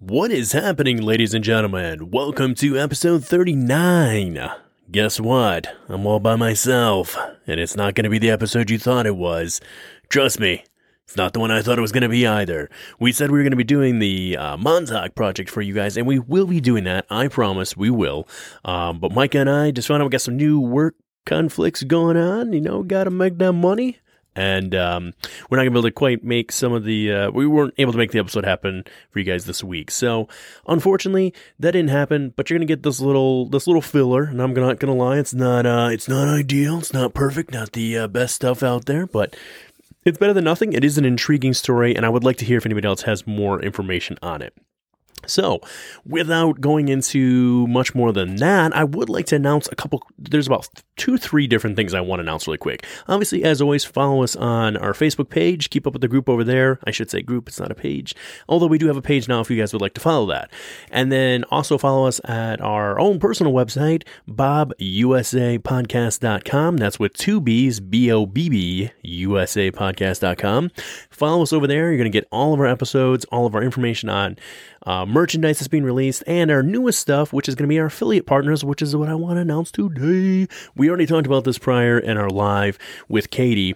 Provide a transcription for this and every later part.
What is happening, ladies and gentlemen? Welcome to episode 39. Guess what? I'm all by myself, and it's not going to be the episode you thought it was. Trust me, it's not the one I thought it was going to be either. We said we were going to be doing the uh, Montauk project for you guys, and we will be doing that. I promise we will. Um, but Micah and I just found out we got some new work conflicts going on. You know, got to make that money and um, we're not gonna be able to quite make some of the uh, we weren't able to make the episode happen for you guys this week. So unfortunately that didn't happen but you're gonna get this little this little filler and i'm not gonna lie it's not uh it's not ideal it's not perfect not the uh, best stuff out there but it's better than nothing. It is an intriguing story and i would like to hear if anybody else has more information on it so, without going into much more than that, I would like to announce a couple. There's about two, three different things I want to announce really quick. Obviously, as always, follow us on our Facebook page. Keep up with the group over there. I should say group, it's not a page. Although we do have a page now if you guys would like to follow that. And then also follow us at our own personal website, bobusapodcast.com. That's with two B's, B O B B, usapodcast.com. Follow us over there. You're going to get all of our episodes, all of our information on uh, merchandise that's being released, and our newest stuff, which is going to be our affiliate partners, which is what I want to announce today. We already talked about this prior in our live with Katie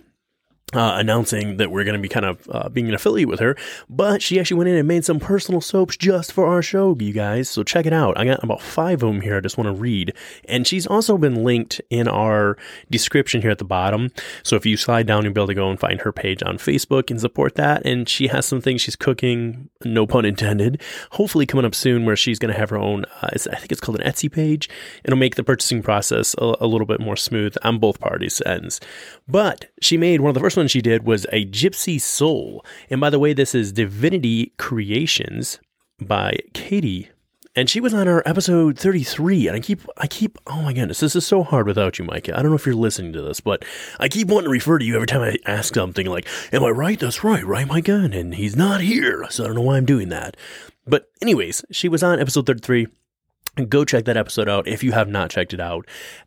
uh, announcing that we're going to be kind of uh, being an affiliate with her, but she actually went in and made some personal soaps just for our show, you guys. So check it out. I got about five of them here. I just want to read. And she's also been linked in our description here at the bottom. So if you slide down, you'll be able to go and find her page on Facebook and support that. And she has some things she's cooking, no pun intended, hopefully coming up soon where she's going to have her own, uh, I think it's called an Etsy page. It'll make the purchasing process a, a little bit more smooth on both parties' ends. But she made one of the first ones she did was a Gypsy Soul. And by the way, this is Divinity Creations by Katie. And she was on our episode 33. And I keep, I keep, oh my goodness, this is so hard without you, Micah. I don't know if you're listening to this, but I keep wanting to refer to you every time I ask something like, Am I right? That's right, right, Micah? And he's not here. So I don't know why I'm doing that. But, anyways, she was on episode 33 go check that episode out if you have not checked it out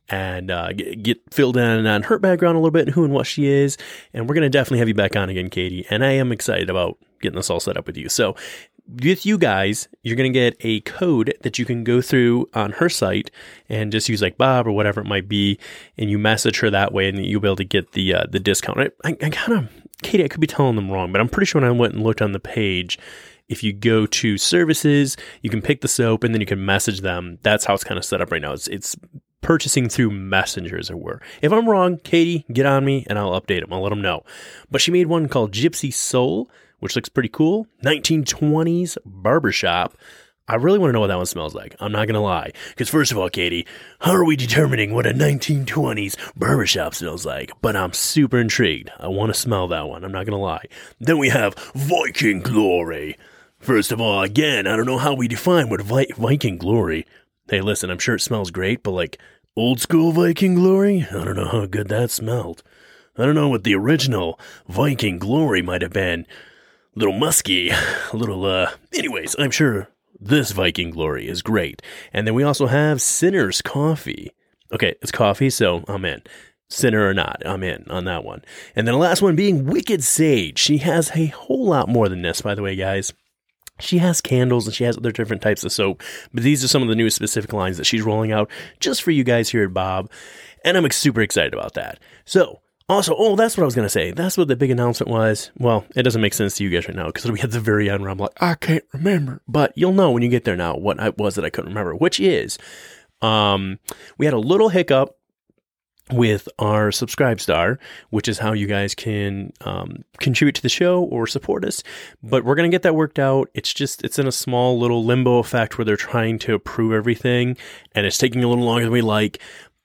and uh, get, get, filled in on her background a little bit and who and what she is. And we're going to definitely have you back on again katie and i am excited about getting this all set up with you. So with you guys you're going to get a code that you can go through on her site and just use like bob or whatever it might be and you message her that way and you'll be able to get the uh, the discount. I, I, I kind of katie i could be telling them wrong but i'm pretty sure when i went and looked on the page if you go to services, you can pick the soap and then you can message them. That's how it's kind of set up right now. It's it's purchasing through Messenger, as it were. If I'm wrong, Katie, get on me and I'll update them. I'll let them know. But she made one called Gypsy Soul, which looks pretty cool. 1920s barbershop. I really want to know what that one smells like. I'm not going to lie. Because, first of all, Katie, how are we determining what a 1920s barbershop smells like? But I'm super intrigued. I want to smell that one. I'm not going to lie. Then we have Viking Glory. First of all, again, I don't know how we define what Vi- Viking glory. Hey, listen, I'm sure it smells great, but like old school Viking glory, I don't know how good that smelled. I don't know what the original Viking glory might have been. A little musky, a little, uh, anyways, I'm sure this Viking glory is great. And then we also have Sinner's Coffee. Okay, it's coffee, so I'm in. Sinner or not, I'm in on that one. And then the last one being Wicked Sage. She has a whole lot more than this, by the way, guys. She has candles and she has other different types of soap, but these are some of the new specific lines that she's rolling out just for you guys here at Bob. And I'm super excited about that. So, also, oh, that's what I was going to say. That's what the big announcement was. Well, it doesn't make sense to you guys right now because be at the very end where I'm like, I can't remember. But you'll know when you get there now what it was that I couldn't remember, which is um, we had a little hiccup with our SubscribeStar, which is how you guys can um, contribute to the show or support us. But we're to get that worked out. It's just, it's in a small little limbo effect where they're trying to approve everything and it's taking a little longer than we like,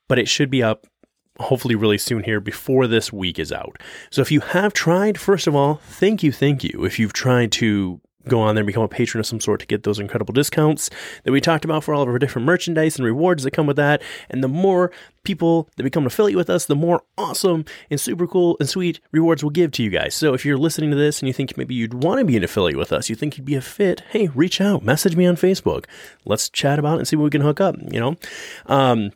but it should be up hopefully really soon here before this week is out. So if you have tried, first of all, thank you, thank you. If you've tried to go on there and become a patron of some sort to get those incredible discounts that we talked about for all of our different merchandise and rewards that come with that. And the more people that become an affiliate with us, the more awesome and super cool and sweet rewards we'll give to you guys. So if you're listening to this and you think maybe you'd want to be an affiliate with us, you think you'd be a fit, hey, reach out, message me on Facebook. Let's chat about it and see what we can hook up, you know? Um,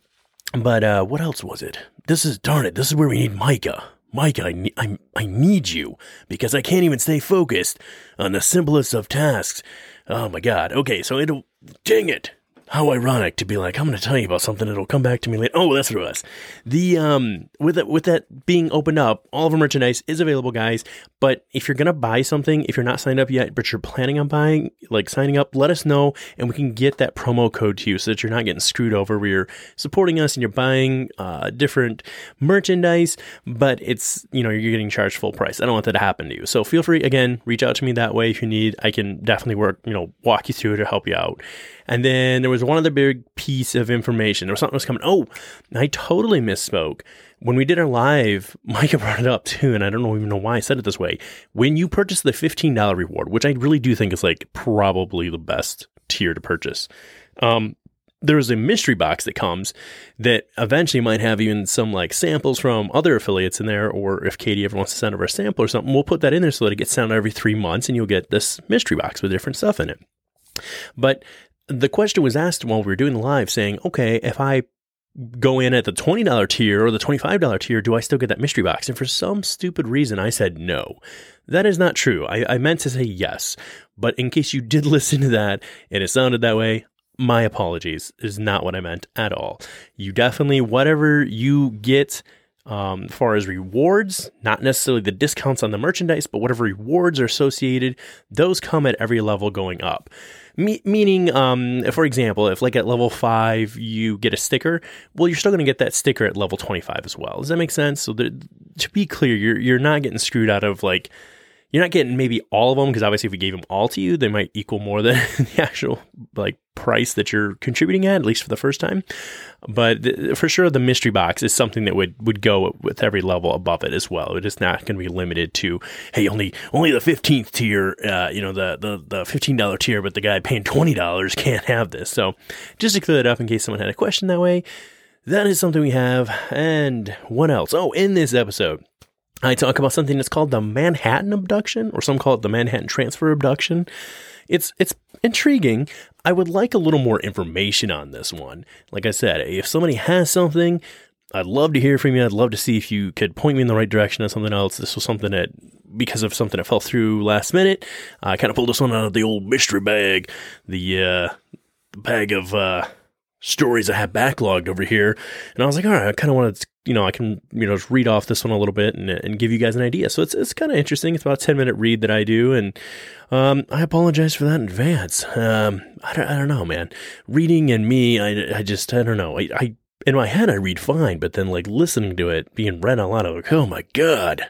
but uh, what else was it? This is, darn it, this is where we need Micah. Mike, I, I, I need you because I can't even stay focused on the simplest of tasks. Oh my god. Okay, so it'll dang it. How ironic to be like, I'm going to tell you about something. It'll come back to me later. Oh, that's what it was. The um, with it, with that being opened up, all of our merchandise is available, guys. But if you're gonna buy something, if you're not signed up yet, but you're planning on buying, like signing up, let us know, and we can get that promo code to you, so that you're not getting screwed over. Where you're supporting us and you're buying uh, different merchandise, but it's you know you're getting charged full price. I don't want that to happen to you. So feel free again, reach out to me that way if you need. I can definitely work, you know, walk you through to help you out. And then there was one other big piece of information. Was something was coming. Oh, I totally misspoke. When we did our live, Micah brought it up too, and I don't even know why I said it this way. When you purchase the $15 reward, which I really do think is like probably the best tier to purchase, um, there's a mystery box that comes that eventually might have even some like samples from other affiliates in there, or if Katie ever wants to send over a sample or something, we'll put that in there so that it gets sent out every three months and you'll get this mystery box with different stuff in it. But the question was asked while we were doing the live saying, okay, if I go in at the $20 tier or the $25 tier, do I still get that mystery box? And for some stupid reason, I said no. That is not true. I, I meant to say yes. But in case you did listen to that and it sounded that way, my apologies is not what I meant at all. You definitely, whatever you get um, as far as rewards, not necessarily the discounts on the merchandise, but whatever rewards are associated, those come at every level going up. Me- meaning, um, for example, if like at level five you get a sticker, well, you're still going to get that sticker at level 25 as well. Does that make sense? So the, to be clear, you're you're not getting screwed out of like you're not getting maybe all of them because obviously if we gave them all to you, they might equal more than the actual like price that you're contributing at, at least for the first time. But for sure, the mystery box is something that would, would go with every level above it as well. It is not going to be limited to hey only only the fifteenth tier, uh, you know the the the fifteen dollar tier, but the guy paying twenty dollars can't have this. So just to clear that up in case someone had a question that way. That is something we have. And what else? Oh, in this episode, I talk about something that's called the Manhattan abduction, or some call it the Manhattan transfer abduction. It's it's intriguing. I would like a little more information on this one. Like I said, if somebody has something, I'd love to hear from you. I'd love to see if you could point me in the right direction on something else. This was something that, because of something that fell through last minute, I kind of pulled this one out of the old mystery bag, the uh, bag of uh, stories I have backlogged over here. And I was like, all right, I kind of want to, you know, I can, you know, just read off this one a little bit and, and give you guys an idea. So it's, it's kind of interesting. It's about a 10 minute read that I do. And, um, I apologize for that in advance. Um, I don't, I don't know, man. Reading and me, I, I just, I don't know. I, I, in my head, I read fine, but then like listening to it being read out loud, I'm like, oh my God.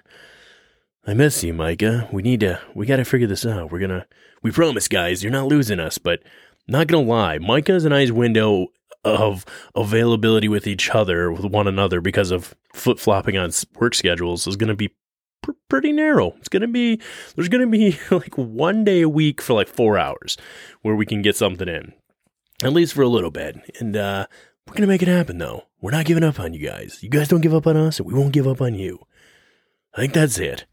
I miss you, Micah. We need to, we got to figure this out. We're gonna, we promise, guys, you're not losing us, but not gonna lie, Micah's and I's window of availability with each other, with one another, because of flip flopping on work schedules is going to be pr- pretty narrow. It's going to be, there's going to be like one day a week for like four hours where we can get something in, at least for a little bit. And, uh, we're going to make it happen though. We're not giving up on you guys. You guys don't give up on us, and we won't give up on you. I think that's it.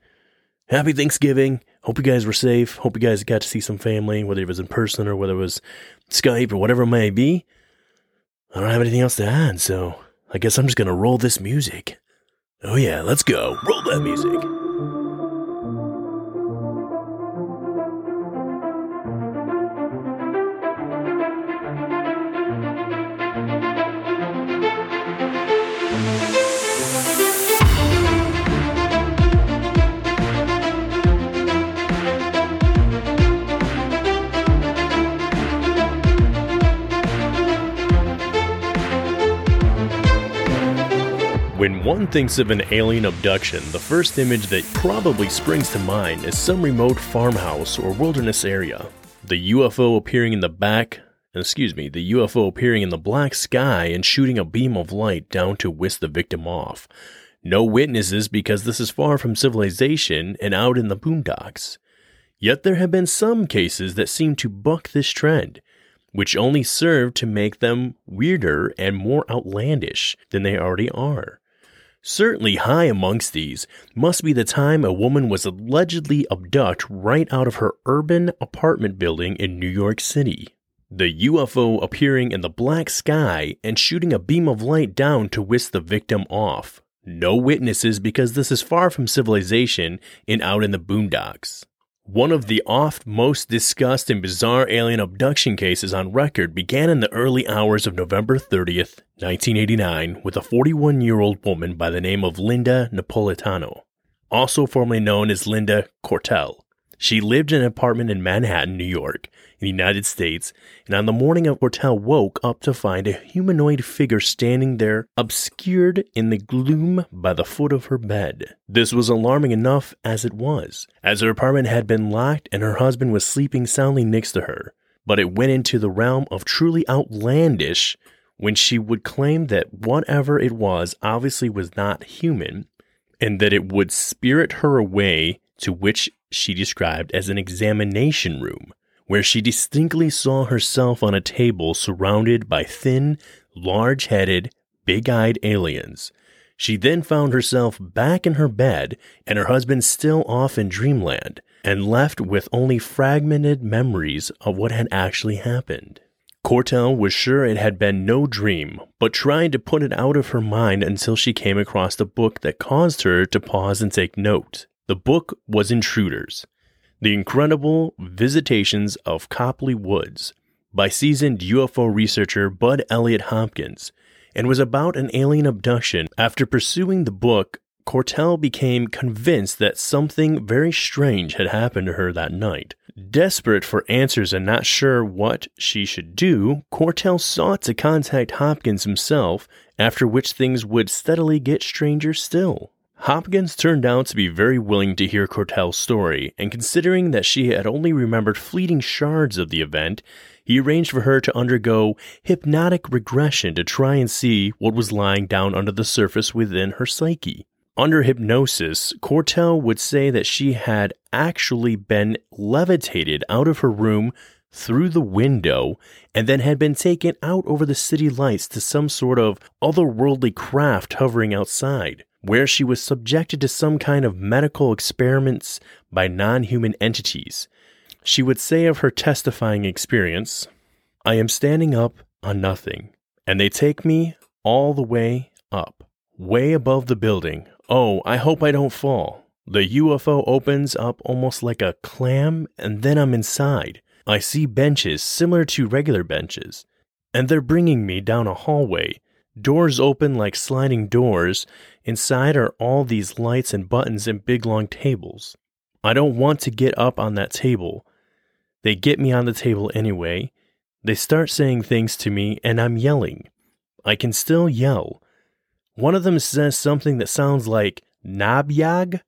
Happy Thanksgiving. Hope you guys were safe. Hope you guys got to see some family, whether it was in person or whether it was Skype or whatever it may be. I don't have anything else to add, so I guess I'm just gonna roll this music. Oh yeah, let's go. Roll that music. When one thinks of an alien abduction, the first image that probably springs to mind is some remote farmhouse or wilderness area. The UFO appearing in the back, excuse me, the UFO appearing in the black sky and shooting a beam of light down to whisk the victim off. No witnesses because this is far from civilization and out in the boondocks. Yet there have been some cases that seem to buck this trend, which only serve to make them weirder and more outlandish than they already are. Certainly high amongst these must be the time a woman was allegedly abducted right out of her urban apartment building in New York City. The UFO appearing in the black sky and shooting a beam of light down to whisk the victim off. No witnesses because this is far from civilization and out in the boondocks. One of the oft most discussed and bizarre alien abduction cases on record began in the early hours of November 30th, 1989, with a 41 year old woman by the name of Linda Napolitano, also formerly known as Linda Cortell. She lived in an apartment in Manhattan, New York, the United States, and on the morning of Cortell woke up to find a humanoid figure standing there, obscured in the gloom by the foot of her bed. This was alarming enough as it was, as her apartment had been locked and her husband was sleeping soundly next to her. But it went into the realm of truly outlandish when she would claim that whatever it was obviously was not human, and that it would spirit her away to which she described as an examination room, where she distinctly saw herself on a table surrounded by thin, large headed, big eyed aliens. She then found herself back in her bed and her husband still off in dreamland, and left with only fragmented memories of what had actually happened. Cortell was sure it had been no dream, but tried to put it out of her mind until she came across the book that caused her to pause and take note. The book was Intruders The Incredible Visitations of Copley Woods by seasoned UFO researcher Budd Elliott Hopkins and was about an alien abduction. After pursuing the book, Cortell became convinced that something very strange had happened to her that night. Desperate for answers and not sure what she should do, Cortell sought to contact Hopkins himself, after which things would steadily get stranger still. Hopkins turned out to be very willing to hear Cortell's story, and considering that she had only remembered fleeting shards of the event, he arranged for her to undergo hypnotic regression to try and see what was lying down under the surface within her psyche. Under hypnosis, Cortell would say that she had actually been levitated out of her room through the window and then had been taken out over the city lights to some sort of otherworldly craft hovering outside where she was subjected to some kind of medical experiments by non human entities. She would say of her testifying experience, I am standing up on nothing, and they take me all the way up, way above the building. Oh, I hope I don't fall. The UFO opens up almost like a clam, and then I'm inside. I see benches similar to regular benches, and they're bringing me down a hallway Doors open like sliding doors. Inside are all these lights and buttons and big long tables. I don't want to get up on that table. They get me on the table anyway. They start saying things to me, and I'm yelling. I can still yell. One of them says something that sounds like Nabyag.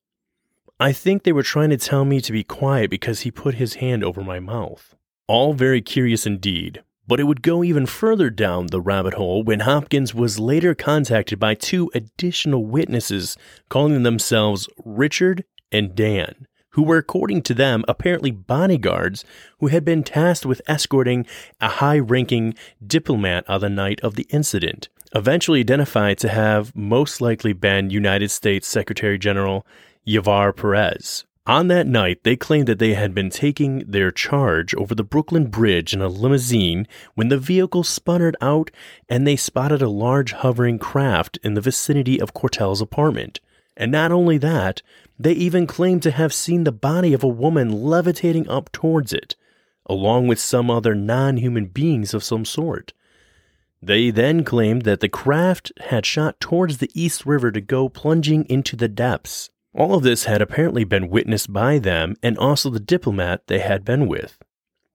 I think they were trying to tell me to be quiet because he put his hand over my mouth. All very curious indeed, but it would go even further down the rabbit hole when Hopkins was later contacted by two additional witnesses calling themselves Richard and Dan, who were, according to them, apparently bodyguards who had been tasked with escorting a high ranking diplomat on the night of the incident, eventually identified to have most likely been United States Secretary General Javier Perez. On that night, they claimed that they had been taking their charge over the Brooklyn Bridge in a limousine when the vehicle sputtered out and they spotted a large hovering craft in the vicinity of Cortell's apartment. And not only that, they even claimed to have seen the body of a woman levitating up towards it, along with some other non human beings of some sort. They then claimed that the craft had shot towards the East River to go plunging into the depths. All of this had apparently been witnessed by them and also the diplomat they had been with.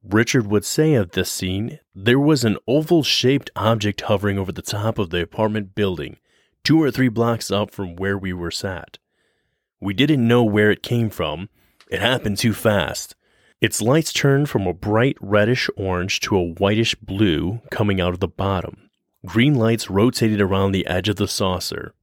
Richard would say of this scene, there was an oval shaped object hovering over the top of the apartment building, two or three blocks up from where we were sat. We didn't know where it came from. It happened too fast. Its lights turned from a bright reddish orange to a whitish blue coming out of the bottom. Green lights rotated around the edge of the saucer.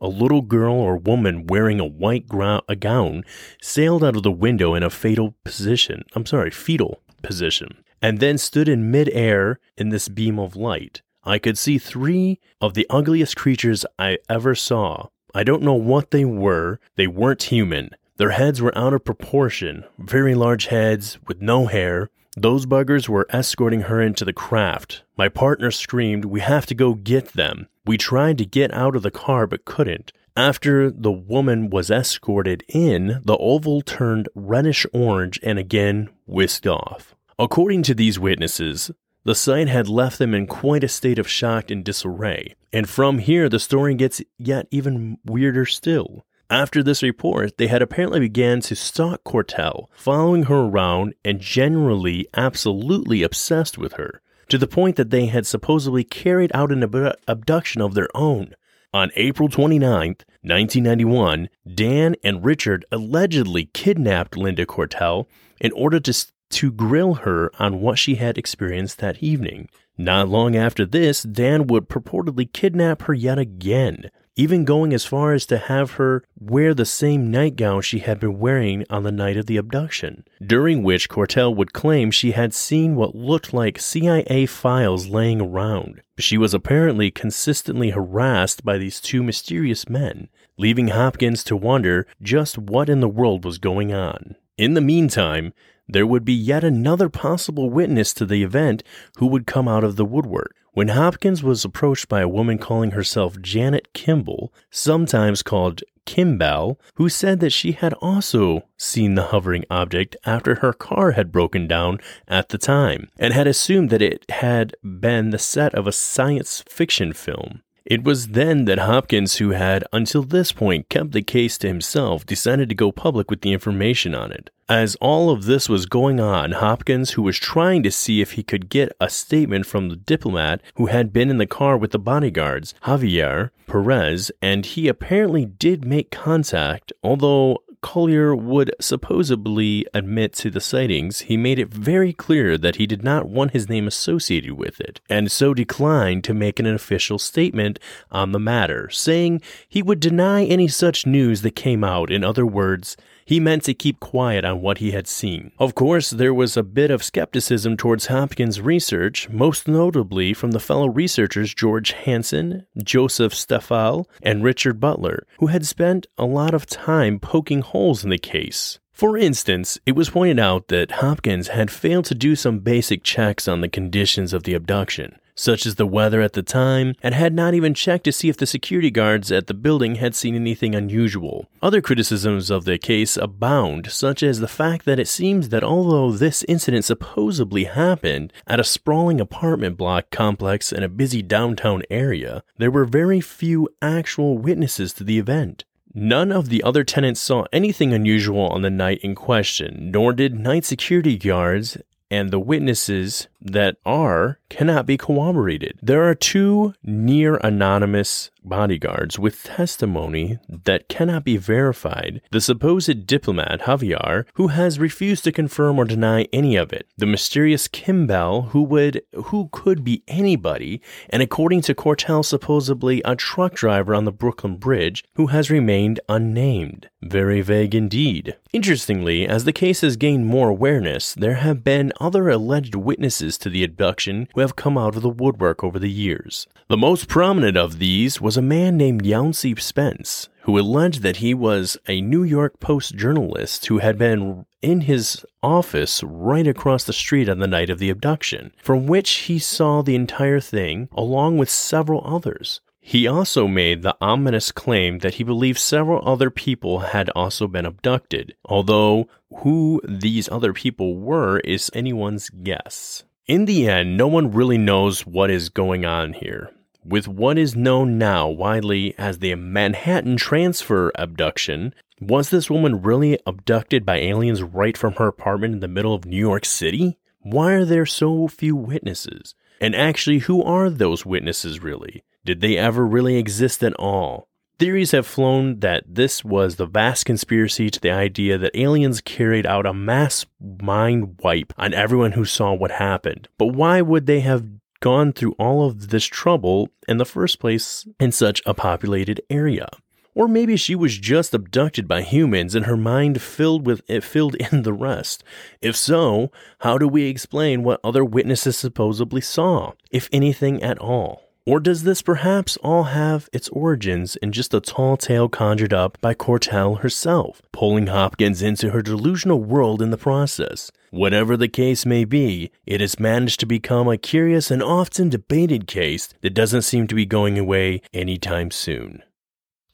A little girl or woman wearing a white gro- a gown sailed out of the window in a fatal position. I'm sorry, fetal position, and then stood in midair in this beam of light. I could see three of the ugliest creatures I ever saw. I don't know what they were. They weren't human. Their heads were out of proportion, very large heads with no hair. Those buggers were escorting her into the craft. My partner screamed, We have to go get them. We tried to get out of the car but couldn't. After the woman was escorted in, the oval turned reddish orange and again whisked off. According to these witnesses, the sight had left them in quite a state of shock and disarray. And from here, the story gets yet even weirder still. After this report, they had apparently began to stalk Cortell, following her around and generally absolutely obsessed with her, to the point that they had supposedly carried out an ab- abduction of their own. On April 29th, 1991, Dan and Richard allegedly kidnapped Linda Cortell in order to, to grill her on what she had experienced that evening. Not long after this, Dan would purportedly kidnap her yet again, even going as far as to have her wear the same nightgown she had been wearing on the night of the abduction, during which Cortell would claim she had seen what looked like CIA files laying around. She was apparently consistently harassed by these two mysterious men, leaving Hopkins to wonder just what in the world was going on. In the meantime, there would be yet another possible witness to the event who would come out of the woodwork. When Hopkins was approached by a woman calling herself Janet Kimball, sometimes called Kimball, who said that she had also seen the hovering object after her car had broken down at the time and had assumed that it had been the set of a science fiction film. It was then that Hopkins, who had until this point kept the case to himself, decided to go public with the information on it. As all of this was going on, Hopkins, who was trying to see if he could get a statement from the diplomat who had been in the car with the bodyguards, Javier Perez, and he apparently did make contact, although Cuellar would supposedly admit to the sightings, he made it very clear that he did not want his name associated with it, and so declined to make an official statement on the matter, saying he would deny any such news that came out. In other words, he meant to keep quiet on what he had seen. Of course, there was a bit of skepticism towards Hopkins' research, most notably from the fellow researchers George Hansen, Joseph Stefula, and Richard Butler, who had spent a lot of time poking holes in the case. For instance, it was pointed out that Hopkins had failed to do some basic checks on the conditions of the abduction such as the weather at the time, and had not even checked to see if the security guards at the building had seen anything unusual. Other criticisms of the case abound, such as the fact that it seems that although this incident supposedly happened at a sprawling apartment block complex in a busy downtown area, there were very few actual witnesses to the event. None of the other tenants saw anything unusual on the night in question, nor did night security guards and the witnesses that are cannot be corroborated. There are two near anonymous bodyguards with testimony that cannot be verified. The supposed diplomat, Javier, who has refused to confirm or deny any of it. The mysterious Kimball, who would who could be anybody, and according to Cortell, supposedly a truck driver on the Brooklyn Bridge, who has remained unnamed. Very vague indeed. Interestingly, as the case has gained more awareness, there have been other alleged witnesses to the abduction who have come out of the woodwork over the years. The most prominent of these was a man named Yancey Spence, who alleged that he was a New York Post journalist who had been in his office right across the street on the night of the abduction, from which he saw the entire thing along with several others. He also made the ominous claim that he believed several other people had also been abducted, although who these other people were is anyone's guess. In the end, no one really knows what is going on here. With what is known now widely as the Manhattan Transfer abduction, was this woman really abducted by aliens right from her apartment in the middle of New York City? Why are there so few witnesses? And actually, who are those witnesses really? Did they ever really exist at all? Theories have flown that this was the vast conspiracy to the idea that aliens carried out a mass mind wipe on everyone who saw what happened. But why would they have gone through all of this trouble in the first place in such a populated area? Or maybe she was just abducted by humans and her mind filled with it filled in the rest. If so, how do we explain what other witnesses supposedly saw, if anything at all? Or does this perhaps all have its origins in just a tall tale conjured up by Cortell herself, pulling Hopkins into her delusional world in the process? Whatever the case may be, it has managed to become a curious and often debated case that doesn't seem to be going away anytime soon.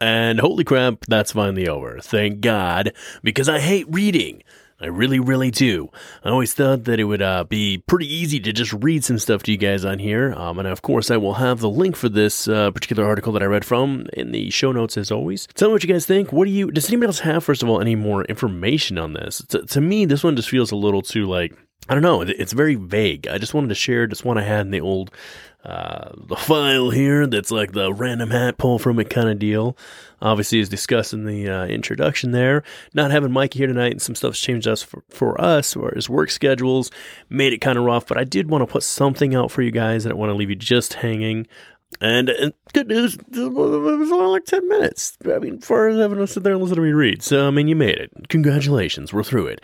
And holy crap, that's finally over. Thank God, because I hate reading. I really, really do. I always thought that it would uh, be pretty easy to just read some stuff to you guys on here. Um, and of course, I will have the link for this uh, particular article that I read from in the show notes as always. Tell me what you guys think. What do you, does anybody else have, first of all, any more information on this? To, to me, this one just feels a little too like, I don't know. It's very vague. I just wanted to share just one I had in the old uh, the file here that's like the random hat pull from it kind of deal. Obviously, as discussed in the uh, introduction there, not having Mikey here tonight and some stuff's changed us for, for us or his work schedules made it kind of rough. But I did want to put something out for you guys. I don't want to leave you just hanging. And, and good news, it was only like 10 minutes. I mean, for having to sit there and listen to me read. So, I mean, you made it. Congratulations, we're through it.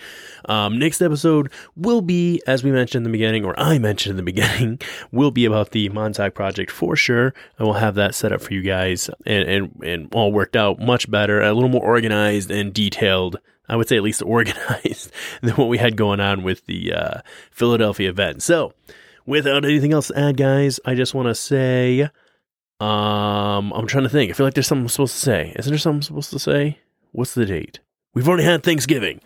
Um, next episode will be, as we mentioned in the beginning, or I mentioned in the beginning, will be about the Montauk project for sure. I will have that set up for you guys and, and, and all worked out much better, a little more organized and detailed I would say at least organized than what we had going on with the uh, Philadelphia event. So, without anything else to add, guys, I just want to say, um, I'm trying to think. I feel like there's something I'm supposed to say. Isn't there something I'm supposed to say? What's the date? We've already had Thanksgiving.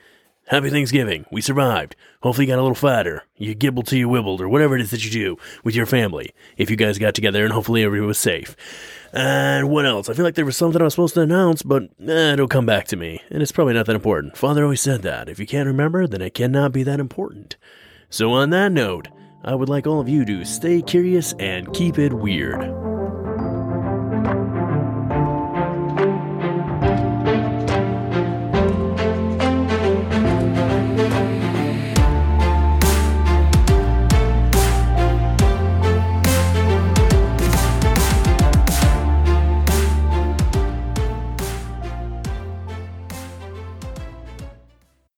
Happy Thanksgiving. We survived. Hopefully you got a little fatter. You gibbled till you wibbled, or whatever it is that you do with your family. If you guys got together, and hopefully everyone was safe. And what else? I feel like there was something I was supposed to announce, but eh, it'll come back to me. And it's probably not that important. Father always said that. If you can't remember, then it cannot be that important. So on that note, I would like all of you to stay curious and keep it weird.